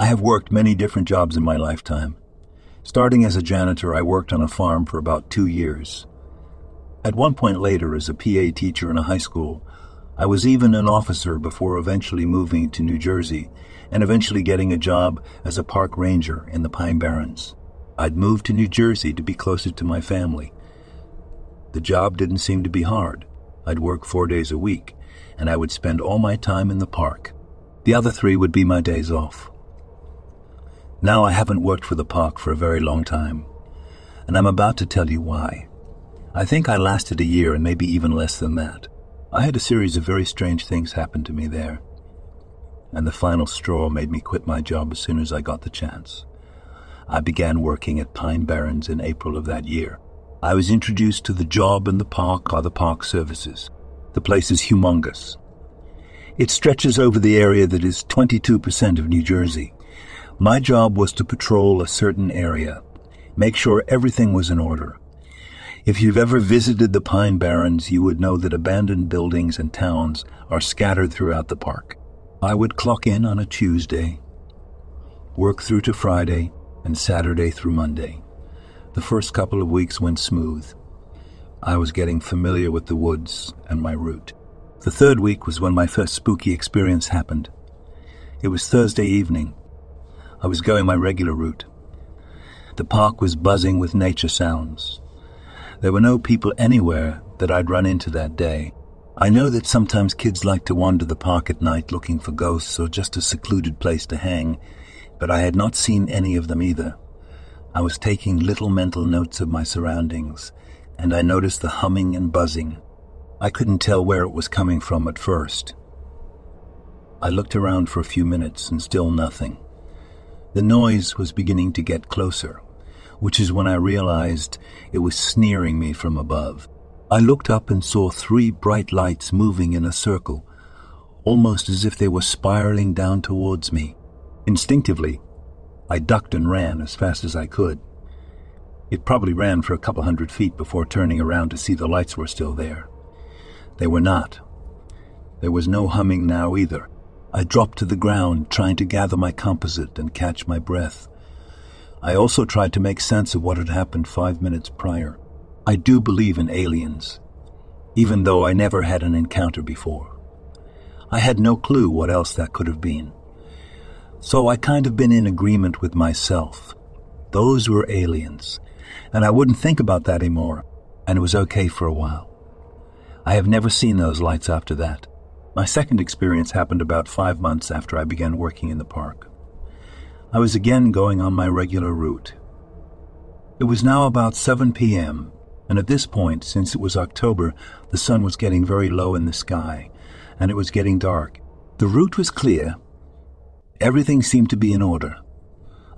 I have worked many different jobs in my lifetime. Starting as a janitor, I worked on a farm for about two years. At one point later, as a PA teacher in a high school, I was even an officer before eventually moving to New Jersey and eventually getting a job as a park ranger in the Pine Barrens. I'd moved to New Jersey to be closer to my family. The job didn't seem to be hard. I'd work four days a week, and I would spend all my time in the park. The other three would be my days off. Now I haven't worked for the park for a very long time, and I'm about to tell you why. I think I lasted a year and maybe even less than that. I had a series of very strange things happen to me there, and the final straw made me quit my job as soon as I got the chance. I began working at Pine Barrens in April of that year. I was introduced to the job and the park by the Park Services. The place is humongous. It stretches over the area that is 22% of New Jersey my job was to patrol a certain area, make sure everything was in order. If you've ever visited the Pine Barrens, you would know that abandoned buildings and towns are scattered throughout the park. I would clock in on a Tuesday, work through to Friday, and Saturday through Monday. The first couple of weeks went smooth. I was getting familiar with the woods and my route. The third week was when my first spooky experience happened. It was Thursday evening, I was going my regular route. The park was buzzing with nature sounds. There were no people anywhere that I'd run into that day. I know that sometimes kids like to wander the park at night looking for ghosts or just a secluded place to hang, but I had not seen any of them either. I was taking little mental notes of my surroundings, and I noticed the humming and buzzing. I couldn't tell where it was coming from at first. I looked around for a few minutes and still nothing. The noise was beginning to get closer, which is when I realized it was sneering me from above. I looked up and saw three bright lights moving in a circle, almost as if they were spiraling down towards me. Instinctively, I ducked and ran as fast as I could. It probably ran for a couple hundred feet before turning around to see the lights were still there. They were not. There was no humming now either. I dropped to the ground, trying to gather my composite and catch my breath. I also tried to make sense of what had happened five minutes prior. I do believe in aliens, even though I never had an encounter before. I had no clue what else that could have been. So I kind of been in agreement with myself. Those were aliens, and I wouldn't think about that anymore, and it was okay for a while. I have never seen those lights after that. My second experience happened about five months after I began working in the park. I was again going on my regular route. It was now about 7 p.m., and at this point, since it was October, the sun was getting very low in the sky, and it was getting dark. The route was clear. Everything seemed to be in order,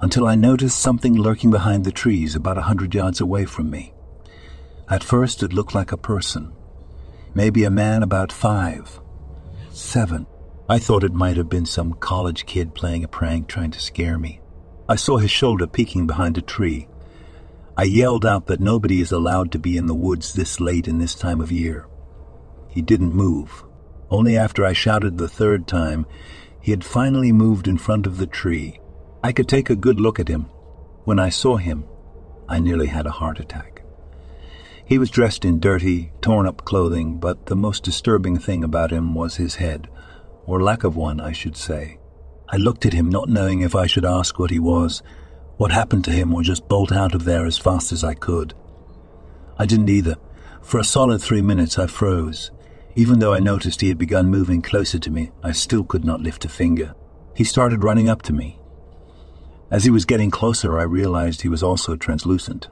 until I noticed something lurking behind the trees about a hundred yards away from me. At first, it looked like a person, maybe a man about five, Seven. I thought it might have been some college kid playing a prank trying to scare me. I saw his shoulder peeking behind a tree. I yelled out that nobody is allowed to be in the woods this late in this time of year. He didn't move. Only after I shouted the third time, he had finally moved in front of the tree. I could take a good look at him. When I saw him, I nearly had a heart attack. He was dressed in dirty, torn up clothing, but the most disturbing thing about him was his head, or lack of one, I should say. I looked at him, not knowing if I should ask what he was, what happened to him, or just bolt out of there as fast as I could. I didn't either. For a solid three minutes, I froze. Even though I noticed he had begun moving closer to me, I still could not lift a finger. He started running up to me. As he was getting closer, I realized he was also translucent.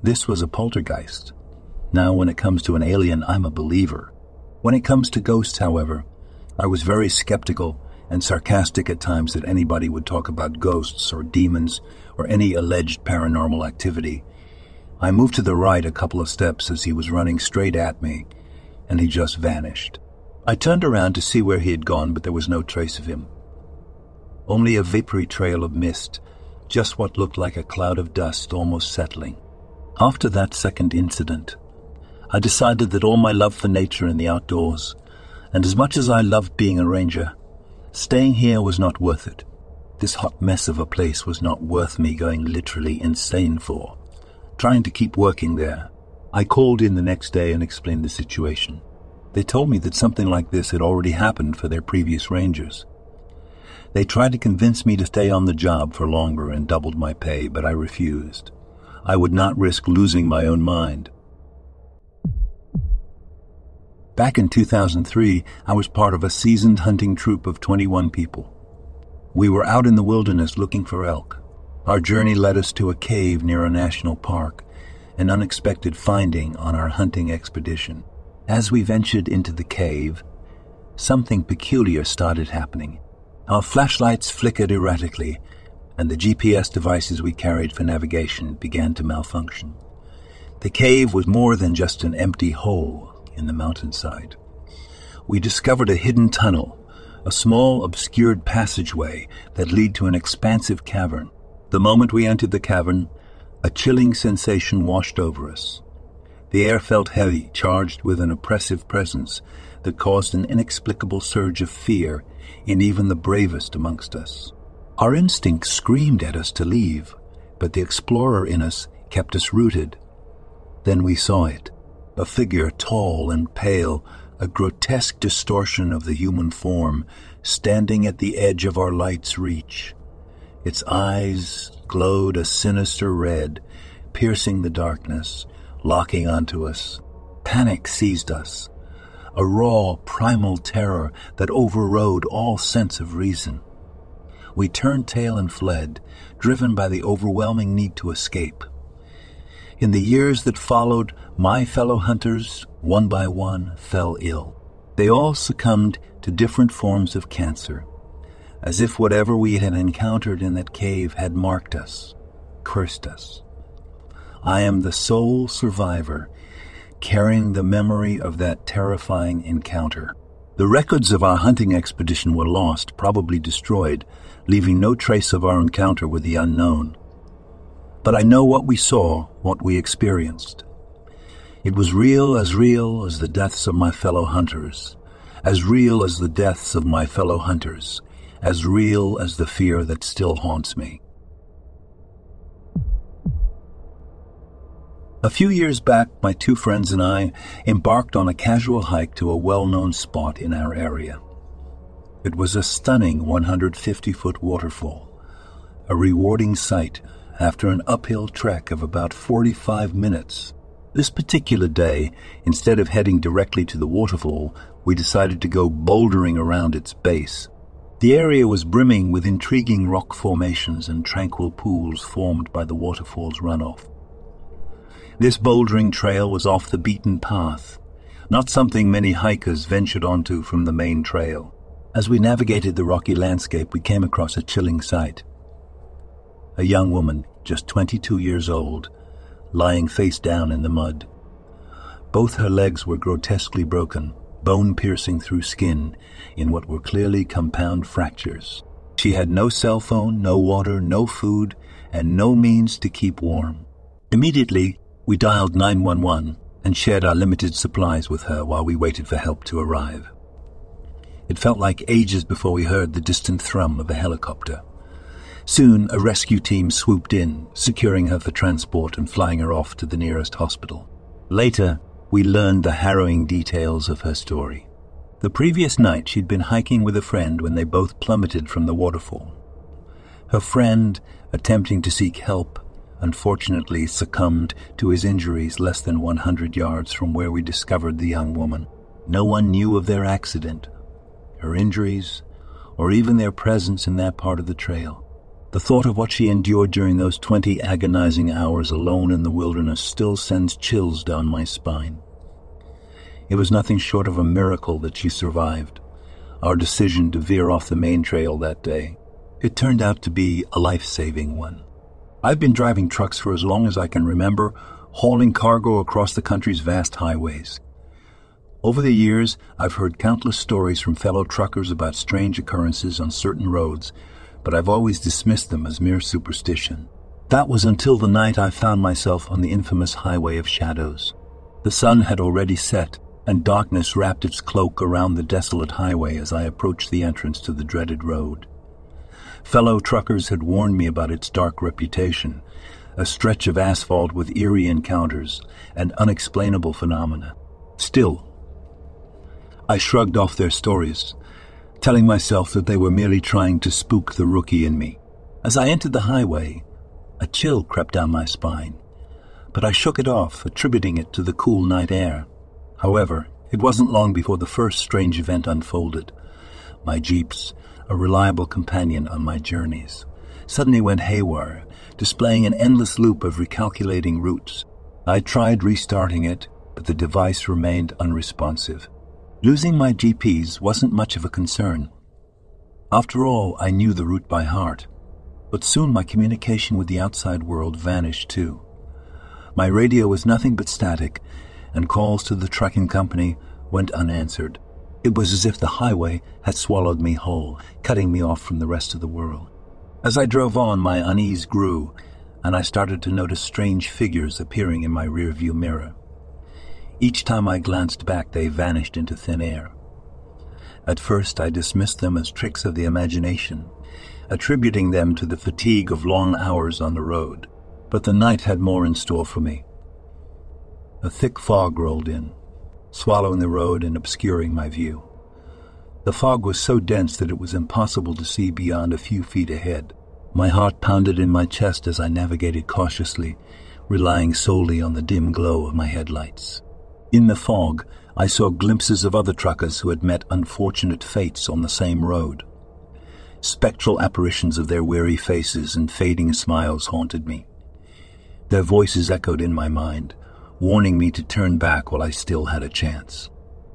This was a poltergeist. Now, when it comes to an alien, I'm a believer. When it comes to ghosts, however, I was very skeptical and sarcastic at times that anybody would talk about ghosts or demons or any alleged paranormal activity. I moved to the right a couple of steps as he was running straight at me, and he just vanished. I turned around to see where he had gone, but there was no trace of him. Only a vapory trail of mist, just what looked like a cloud of dust almost settling. After that second incident, I decided that all my love for nature and the outdoors, and as much as I loved being a ranger, staying here was not worth it. This hot mess of a place was not worth me going literally insane for. Trying to keep working there, I called in the next day and explained the situation. They told me that something like this had already happened for their previous rangers. They tried to convince me to stay on the job for longer and doubled my pay, but I refused. I would not risk losing my own mind. Back in 2003, I was part of a seasoned hunting troop of 21 people. We were out in the wilderness looking for elk. Our journey led us to a cave near a national park, an unexpected finding on our hunting expedition. As we ventured into the cave, something peculiar started happening. Our flashlights flickered erratically, and the GPS devices we carried for navigation began to malfunction. The cave was more than just an empty hole in the mountainside. We discovered a hidden tunnel a small, obscured passageway that led to an expansive cavern. The moment we entered the cavern, a chilling sensation washed over us. The air felt heavy, charged with an oppressive presence that caused an inexplicable surge of fear in even the bravest amongst us. Our instinct screamed at us to leave, but the explorer in us kept us rooted. Then we saw it, a figure tall and pale, a grotesque distortion of the human form, standing at the edge of our light's reach. Its eyes glowed a sinister red, piercing the darkness, locking onto us. Panic seized us, a raw, primal terror that overrode all sense of reason. We turned tail and fled, driven by the overwhelming need to escape. In the years that followed, my fellow hunters, one by one, fell ill. They all succumbed to different forms of cancer, as if whatever we had encountered in that cave had marked us, cursed us. I am the sole survivor, carrying the memory of that terrifying encounter. The records of our hunting expedition were lost, probably destroyed, leaving no trace of our encounter with the unknown but I know what we saw, what we experienced. It was real as real as the deaths of my fellow hunters, as real as the deaths of my fellow hunters, as real as the fear that still haunts me. A few years back, my two friends and I embarked on a casual hike to a well known spot in our area. It was a stunning 150 foot waterfall, a rewarding sight after an uphill trek of about 45 minutes. This particular day, instead of heading directly to the waterfall, we decided to go bouldering around its base. The area was brimming with intriguing rock formations and tranquil pools formed by the waterfall's runoff. This bouldering trail was off the beaten path, not something many hikers ventured onto from the main trail. As we navigated the rocky landscape, we came across a chilling sight a young woman, just 22 years old, lying face down in the mud. Both her legs were grotesquely broken, bone piercing through skin in what were clearly compound fractures. She had no cell phone, no water, no food, and no means to keep warm. Immediately, we dialed 911 and shared our limited supplies with her while we waited for help to arrive. It felt like ages before we heard the distant thrum of a helicopter. Soon, a rescue team swooped in, securing her for transport and flying her off to the nearest hospital. Later, we learned the harrowing details of her story. The previous night, she'd been hiking with a friend when they both plummeted from the waterfall. Her friend, attempting to seek help, unfortunately succumbed to his injuries less than 100 yards from where we discovered the young woman. No one knew of their accident, her injuries, or even their presence in that part of the trail. The thought of what she endured during those 20 agonizing hours alone in the wilderness still sends chills down my spine. It was nothing short of a miracle that she survived. Our decision to veer off the main trail that day. It turned out to be a life saving one. I've been driving trucks for as long as I can remember, hauling cargo across the country's vast highways. Over the years, I've heard countless stories from fellow truckers about strange occurrences on certain roads but I've always dismissed them as mere superstition. That was until the night I found myself on the infamous Highway of Shadows. The sun had already set, and darkness wrapped its cloak around the desolate highway as I approached the entrance to the dreaded road. Fellow truckers had warned me about its dark reputation, a stretch of asphalt with eerie encounters and unexplainable phenomena. Still, I shrugged off their stories, telling myself that they were merely trying to spook the rookie in me. As I entered the highway, a chill crept down my spine, but I shook it off, attributing it to the cool night air. However, it wasn't long before the first strange event unfolded. My GPS, a reliable companion on my journeys, suddenly went haywire, displaying an endless loop of recalculating routes. I tried restarting it, but the device remained unresponsive. Losing my GPS wasn't much of a concern. After all, I knew the route by heart. But soon my communication with the outside world vanished too. My radio was nothing but static, and calls to the trucking company went unanswered. It was as if the highway had swallowed me whole, cutting me off from the rest of the world. As I drove on, my unease grew, and I started to notice strange figures appearing in my rearview mirror. Each time I glanced back, they vanished into thin air. At first, I dismissed them as tricks of the imagination, attributing them to the fatigue of long hours on the road. But the night had more in store for me. A thick fog rolled in, swallowing the road and obscuring my view. The fog was so dense that it was impossible to see beyond a few feet ahead. My heart pounded in my chest as I navigated cautiously, relying solely on the dim glow of my headlights. In the fog, I saw glimpses of other truckers who had met unfortunate fates on the same road. Spectral apparitions of their weary faces and fading smiles haunted me. Their voices echoed in my mind, warning me to turn back while I still had a chance.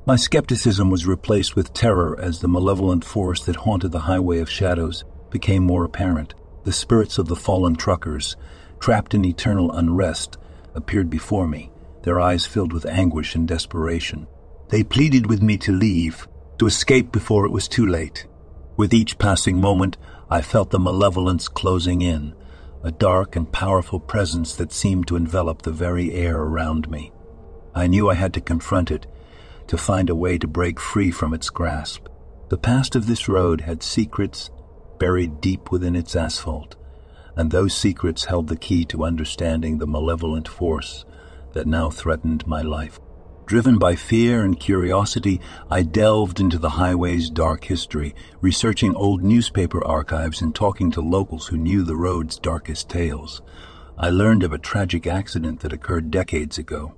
My skepticism was replaced with terror as the malevolent force that haunted the highway of shadows became more apparent. The spirits of the fallen truckers, trapped in eternal unrest, appeared before me, their eyes filled with anguish and desperation. They pleaded with me to leave, to escape before it was too late. With each passing moment, I felt the malevolence closing in, a dark and powerful presence that seemed to envelop the very air around me. I knew I had to confront it, to find a way to break free from its grasp. The past of this road had secrets buried deep within its asphalt, and those secrets held the key to understanding the malevolent force that now threatened my life. Driven by fear and curiosity, I delved into the highway's dark history, researching old newspaper archives and talking to locals who knew the road's darkest tales. I learned of a tragic accident that occurred decades ago,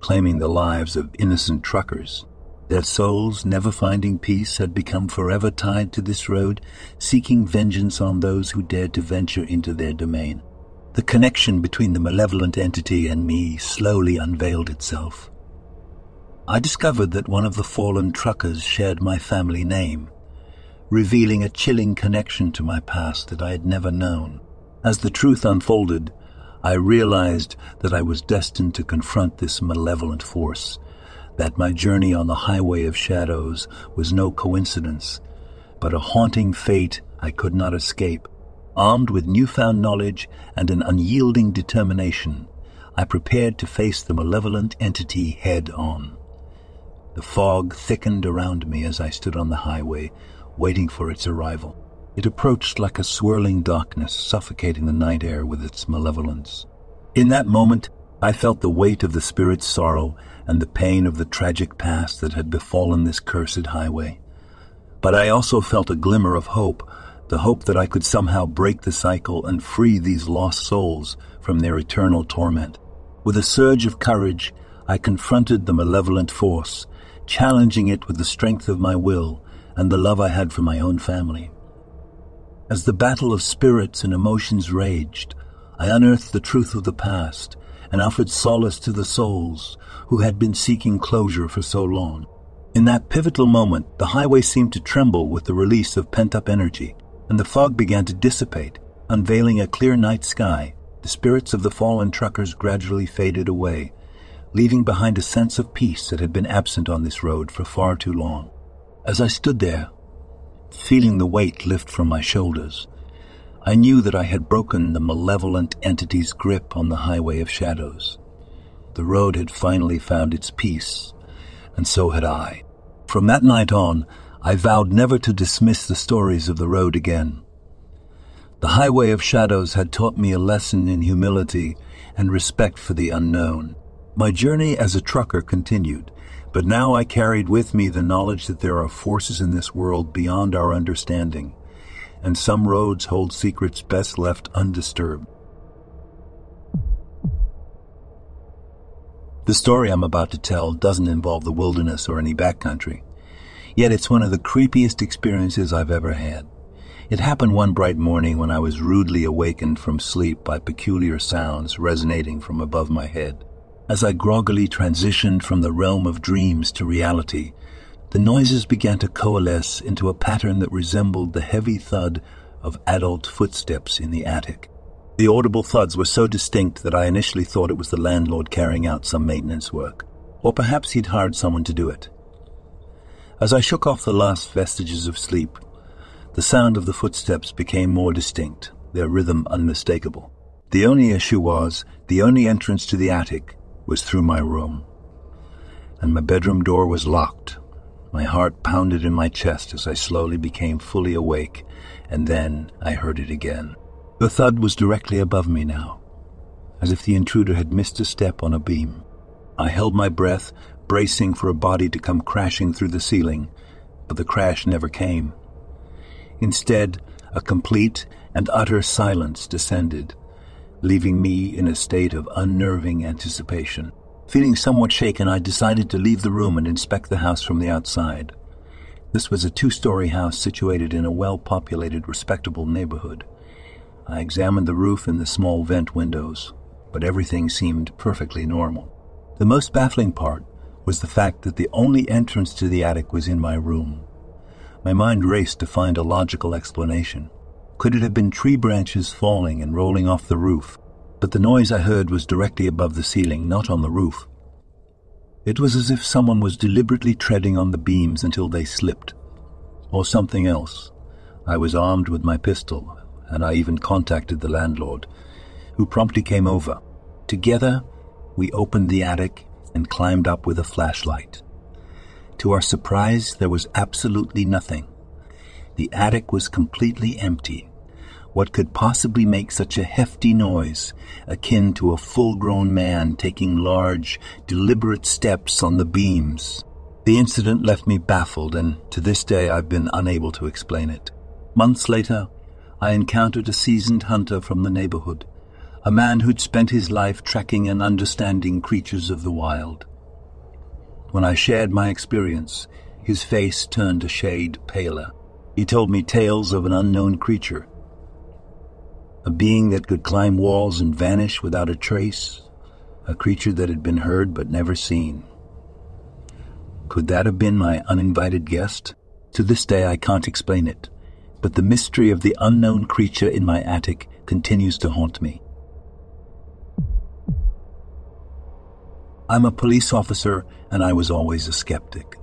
claiming the lives of innocent truckers. Their souls, never finding peace, had become forever tied to this road, seeking vengeance on those who dared to venture into their domain. The connection between the malevolent entity and me slowly unveiled itself. I discovered that one of the fallen truckers shared my family name, revealing a chilling connection to my past that I had never known. As the truth unfolded, I realized that I was destined to confront this malevolent force, that my journey on the highway of shadows was no coincidence, but a haunting fate I could not escape. Armed with newfound knowledge and an unyielding determination, I prepared to face the malevolent entity head on. The fog thickened around me as I stood on the highway, waiting for its arrival. It approached like a swirling darkness, suffocating the night air with its malevolence. In that moment, I felt the weight of the spirit's sorrow and the pain of the tragic past that had befallen this cursed highway. But I also felt a glimmer of hope, the hope that I could somehow break the cycle and free these lost souls from their eternal torment. With a surge of courage, I confronted the malevolent force, challenging it with the strength of my will and the love I had for my own family. As the battle of spirits and emotions raged, I unearthed the truth of the past and offered solace to the souls who had been seeking closure for so long. In that pivotal moment, the highway seemed to tremble with the release of pent up energy, and the fog began to dissipate, unveiling a clear night sky. The spirits of the fallen truckers gradually faded away, leaving behind a sense of peace that had been absent on this road for far too long. As I stood there, feeling the weight lift from my shoulders. I knew that I had broken the malevolent entity's grip on the highway of shadows. The road had finally found its peace, and so had I. From that night on, I vowed never to dismiss the stories of the road again. The highway of shadows had taught me a lesson in humility and respect for the unknown. My journey as a trucker continued, but now I carried with me the knowledge that there are forces in this world beyond our understanding, and some roads hold secrets best left undisturbed. The story I'm about to tell doesn't involve the wilderness or any backcountry, yet it's one of the creepiest experiences I've ever had. It happened one bright morning when I was rudely awakened from sleep by peculiar sounds resonating from above my head. As I groggily transitioned from the realm of dreams to reality, the noises began to coalesce into a pattern that resembled the heavy thud of adult footsteps in the attic. The audible thuds were so distinct that I initially thought it was the landlord carrying out some maintenance work, or perhaps he'd hired someone to do it. As I shook off the last vestiges of sleep, the sound of the footsteps became more distinct, their rhythm unmistakable. The only issue was the only entrance to the attic was through my room, and my bedroom door was locked. My heart pounded in my chest as I slowly became fully awake, and then I heard it again. The thud was directly above me now, as if the intruder had missed a step on a beam. I held my breath, bracing for a body to come crashing through the ceiling, but the crash never came. Instead, a complete and utter silence descended, leaving me in a state of unnerving anticipation. Feeling somewhat shaken, I decided to leave the room and inspect the house from the outside. This was a two story house situated in a well populated, respectable neighborhood. I examined the roof and the small vent windows, but everything seemed perfectly normal. The most baffling part was the fact that the only entrance to the attic was in my room. My mind raced to find a logical explanation. Could it have been tree branches falling and rolling off the roof? But the noise I heard was directly above the ceiling, not on the roof. It was as if someone was deliberately treading on the beams until they slipped. Or something else. I was armed with my pistol, and I even contacted the landlord, who promptly came over. Together, we opened the attic and climbed up with a flashlight. To our surprise, there was absolutely nothing. The attic was completely empty. What could possibly make such a hefty noise, akin to a full grown man taking large, deliberate steps on the beams? The incident left me baffled, and to this day I've been unable to explain it. Months later, I encountered a seasoned hunter from the neighborhood, a man who'd spent his life tracking and understanding creatures of the wild. When I shared my experience, his face turned a shade paler. He told me tales of an unknown creature a being that could climb walls and vanish without a trace, a creature that had been heard but never seen. Could that have been my uninvited guest? To this day, I can't explain it, but the mystery of the unknown creature in my attic continues to haunt me. I'm a police officer, and I was always a skeptic.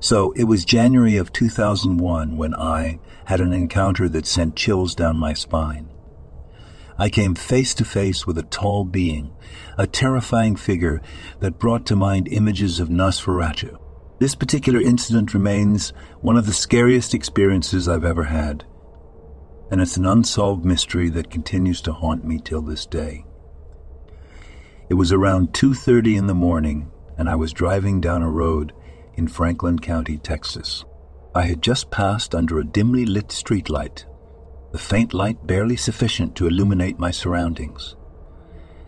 So it was January of 2001 when I had an encounter that sent chills down my spine. I came face to face with a tall being, a terrifying figure that brought to mind images of Nosferatu. This particular incident remains one of the scariest experiences I've ever had, and it's an unsolved mystery that continues to haunt me till this day. It was around 2:30 in the morning, and I was driving down a road in Franklin County, Texas. I had just passed under a dimly lit streetlight, the faint light barely sufficient to illuminate my surroundings.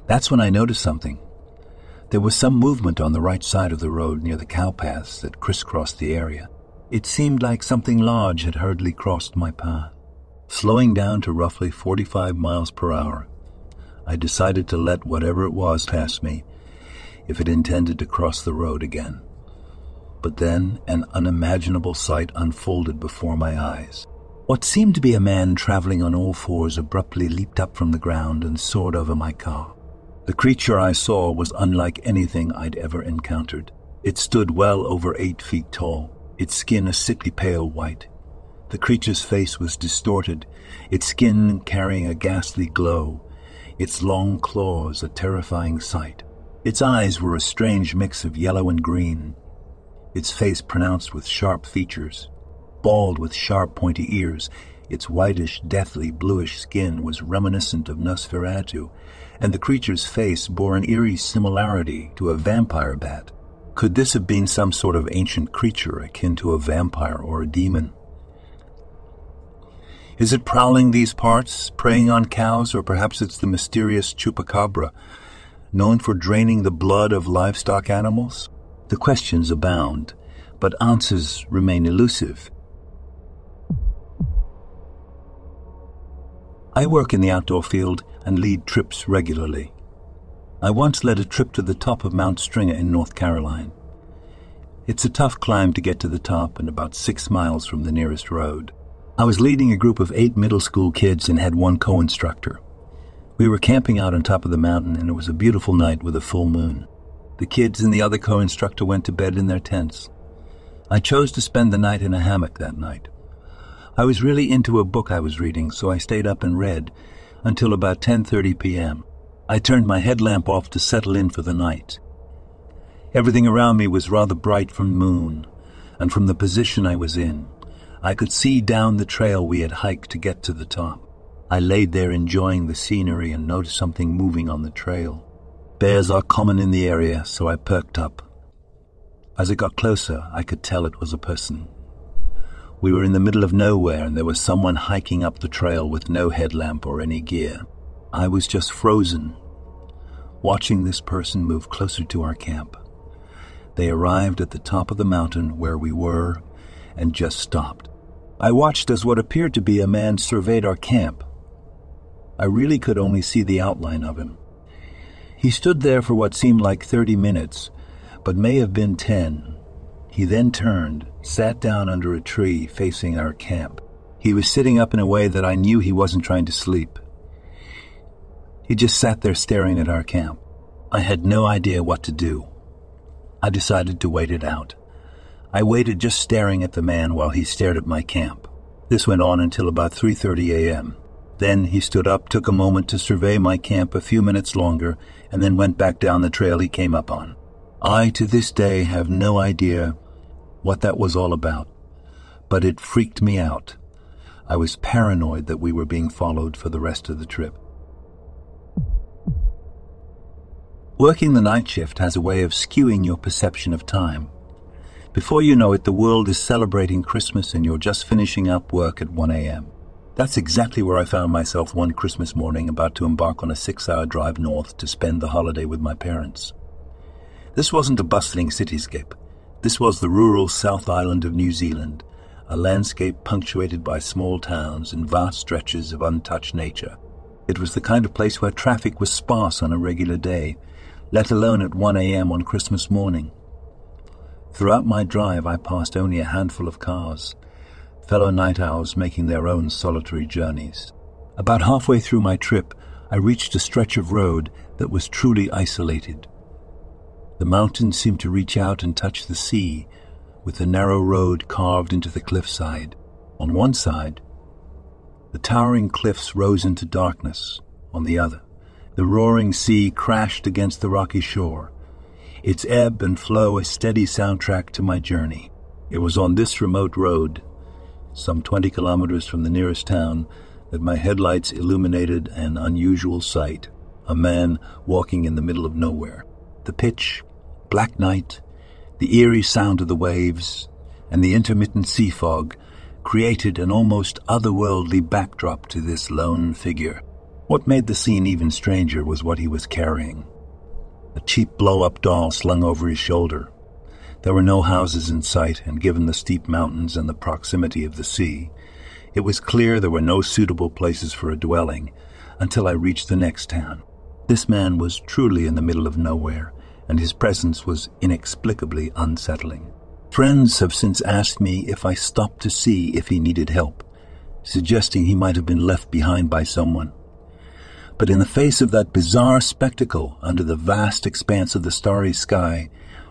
That's when I noticed something. There was some movement on the right side of the road near the cow paths that crisscrossed the area. It seemed like something large had hurriedly crossed my path. Slowing down to roughly 45 miles per hour, I decided to let whatever it was pass me if it intended to cross the road again. But then an unimaginable sight unfolded before my eyes. What seemed to be a man traveling on all fours abruptly leaped up from the ground and soared over my car. The creature I saw was unlike anything I'd ever encountered. It stood well over eight feet tall, its skin a sickly pale white. The creature's face was distorted, its skin carrying a ghastly glow, its long claws a terrifying sight. Its eyes were a strange mix of yellow and green, its face pronounced with sharp features, bald with sharp pointy ears, Its whitish, deathly, bluish skin was reminiscent of Nosferatu, and the creature's face bore an eerie similarity to a vampire bat. Could this have been some sort of ancient creature akin to a vampire or a demon? Is it prowling these parts, preying on cows, or perhaps it's the mysterious chupacabra, known for draining the blood of livestock animals? The questions abound, but answers remain elusive. I work in the outdoor field and lead trips regularly. I once led a trip to the top of Mount Stringer in North Carolina. It's a tough climb to get to the top and about six miles from the nearest road. I was leading a group of eight middle school kids and had one co instructor. We were camping out on top of the mountain, and it was a beautiful night with a full moon. The kids and the other co instructor went to bed in their tents. I chose to spend the night in a hammock that night. I was really into a book I was reading, so I stayed up and read until about 10:30 p.m. I turned my headlamp off to settle in for the night. Everything around me was rather bright from the moon, and from the position I was in, I could see down the trail we had hiked to get to the top. I laid there enjoying the scenery and noticed something moving on the trail. Bears are common in the area, so I perked up. As it got closer, I could tell it was a person. We were in the middle of nowhere and there was someone hiking up the trail with no headlamp or any gear. I was just frozen, watching this person move closer to our camp. They arrived at the top of the mountain where we were and just stopped. I watched as what appeared to be a man surveyed our camp. I really could only see the outline of him. He stood there for what seemed like 30 minutes, but may have been 10. He then turned, sat down under a tree facing our camp. He was sitting up in a way that I knew he wasn't trying to sleep. He just sat there staring at our camp. I had no idea what to do. I decided to wait it out. I waited just staring at the man while he stared at my camp. This went on until about 3:30 a.m. Then he stood up, took a moment to survey my camp a few minutes longer, and then went back down the trail he came up on. I to this day have no idea what that was all about, but it freaked me out. I was paranoid that we were being followed for the rest of the trip. Working the night shift has a way of skewing your perception of time. Before you know it, the world is celebrating Christmas and you're just finishing up work at 1 a.m. That's exactly where I found myself one Christmas morning about to embark on a six hour drive north to spend the holiday with my parents. This wasn't a bustling cityscape. This was the rural South Island of New Zealand, a landscape punctuated by small towns and vast stretches of untouched nature. It was the kind of place where traffic was sparse on a regular day, let alone at 1 a.m. on Christmas morning. Throughout my drive, I passed only a handful of cars, fellow night owls making their own solitary journeys. About halfway through my trip, I reached a stretch of road that was truly isolated. The mountains seemed to reach out and touch the sea, with a narrow road carved into the cliffside. On one side, the towering cliffs rose into darkness. On the other, the roaring sea crashed against the rocky shore, its ebb and flow a steady soundtrack to my journey. It was on this remote road, some 20 kilometers from the nearest town, that my headlights illuminated an unusual sight a man walking in the middle of nowhere. The pitch, black night, the eerie sound of the waves, and the intermittent sea fog created an almost otherworldly backdrop to this lone figure. What made the scene even stranger was what he was carrying a cheap blow up doll slung over his shoulder. There were no houses in sight, and given the steep mountains and the proximity of the sea, it was clear there were no suitable places for a dwelling until I reached the next town. This man was truly in the middle of nowhere, and his presence was inexplicably unsettling. Friends have since asked me if I stopped to see if he needed help, suggesting he might have been left behind by someone. But in the face of that bizarre spectacle under the vast expanse of the starry sky,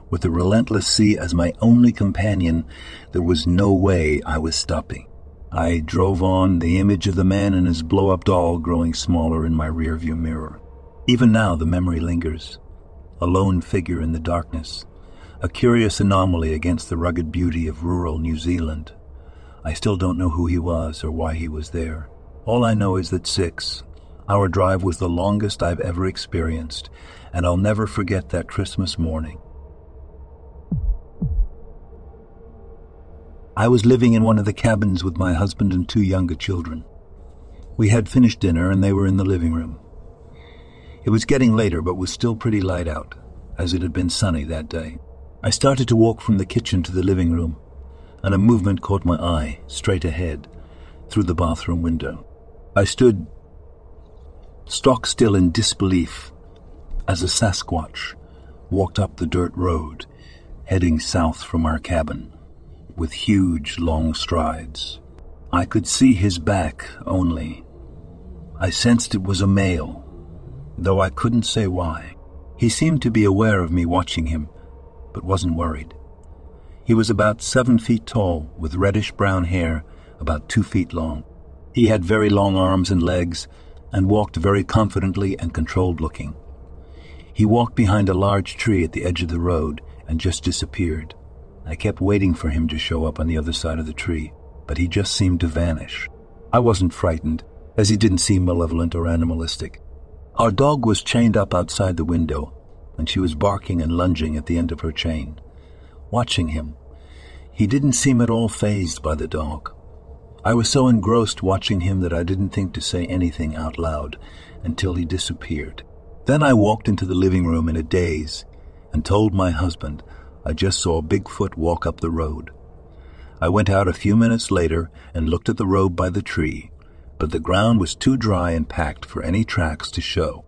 with the relentless sea as my only companion, there was no way I was stopping. I drove on, the image of the man and his blow up doll growing smaller in my rearview mirror. Even now, the memory lingers. A lone figure in the darkness, a curious anomaly against the rugged beauty of rural New Zealand. I still don't know who he was or why he was there. All I know is that six, our drive was the longest I've ever experienced, and I'll never forget that Christmas morning. I was living in one of the cabins with my husband and two younger children. We had finished dinner and they were in the living room. It was getting later, but was still pretty light out, as it had been sunny that day. I started to walk from the kitchen to the living room, and a movement caught my eye, straight ahead, through the bathroom window. I stood stock still in disbelief as a Sasquatch walked up the dirt road, heading south from our cabin, with huge, long strides. I could see his back only. I sensed it was a male, though I couldn't say why. He seemed to be aware of me watching him, but wasn't worried. He was about seven feet tall, with reddish brown hair about two feet long. He had very long arms and legs, and walked very confidently and controlled looking. He walked behind a large tree at the edge of the road and just disappeared. I kept waiting for him to show up on the other side of the tree, but he just seemed to vanish. I wasn't frightened, as he didn't seem malevolent or animalistic. Our dog was chained up outside the window, and she was barking and lunging at the end of her chain. Watching him, he didn't seem at all phased by the dog. I was so engrossed watching him that I didn't think to say anything out loud until he disappeared. Then I walked into the living room in a daze and told my husband I just saw Bigfoot walk up the road. I went out a few minutes later and looked at the road by the tree, but the ground was too dry and packed for any tracks to show.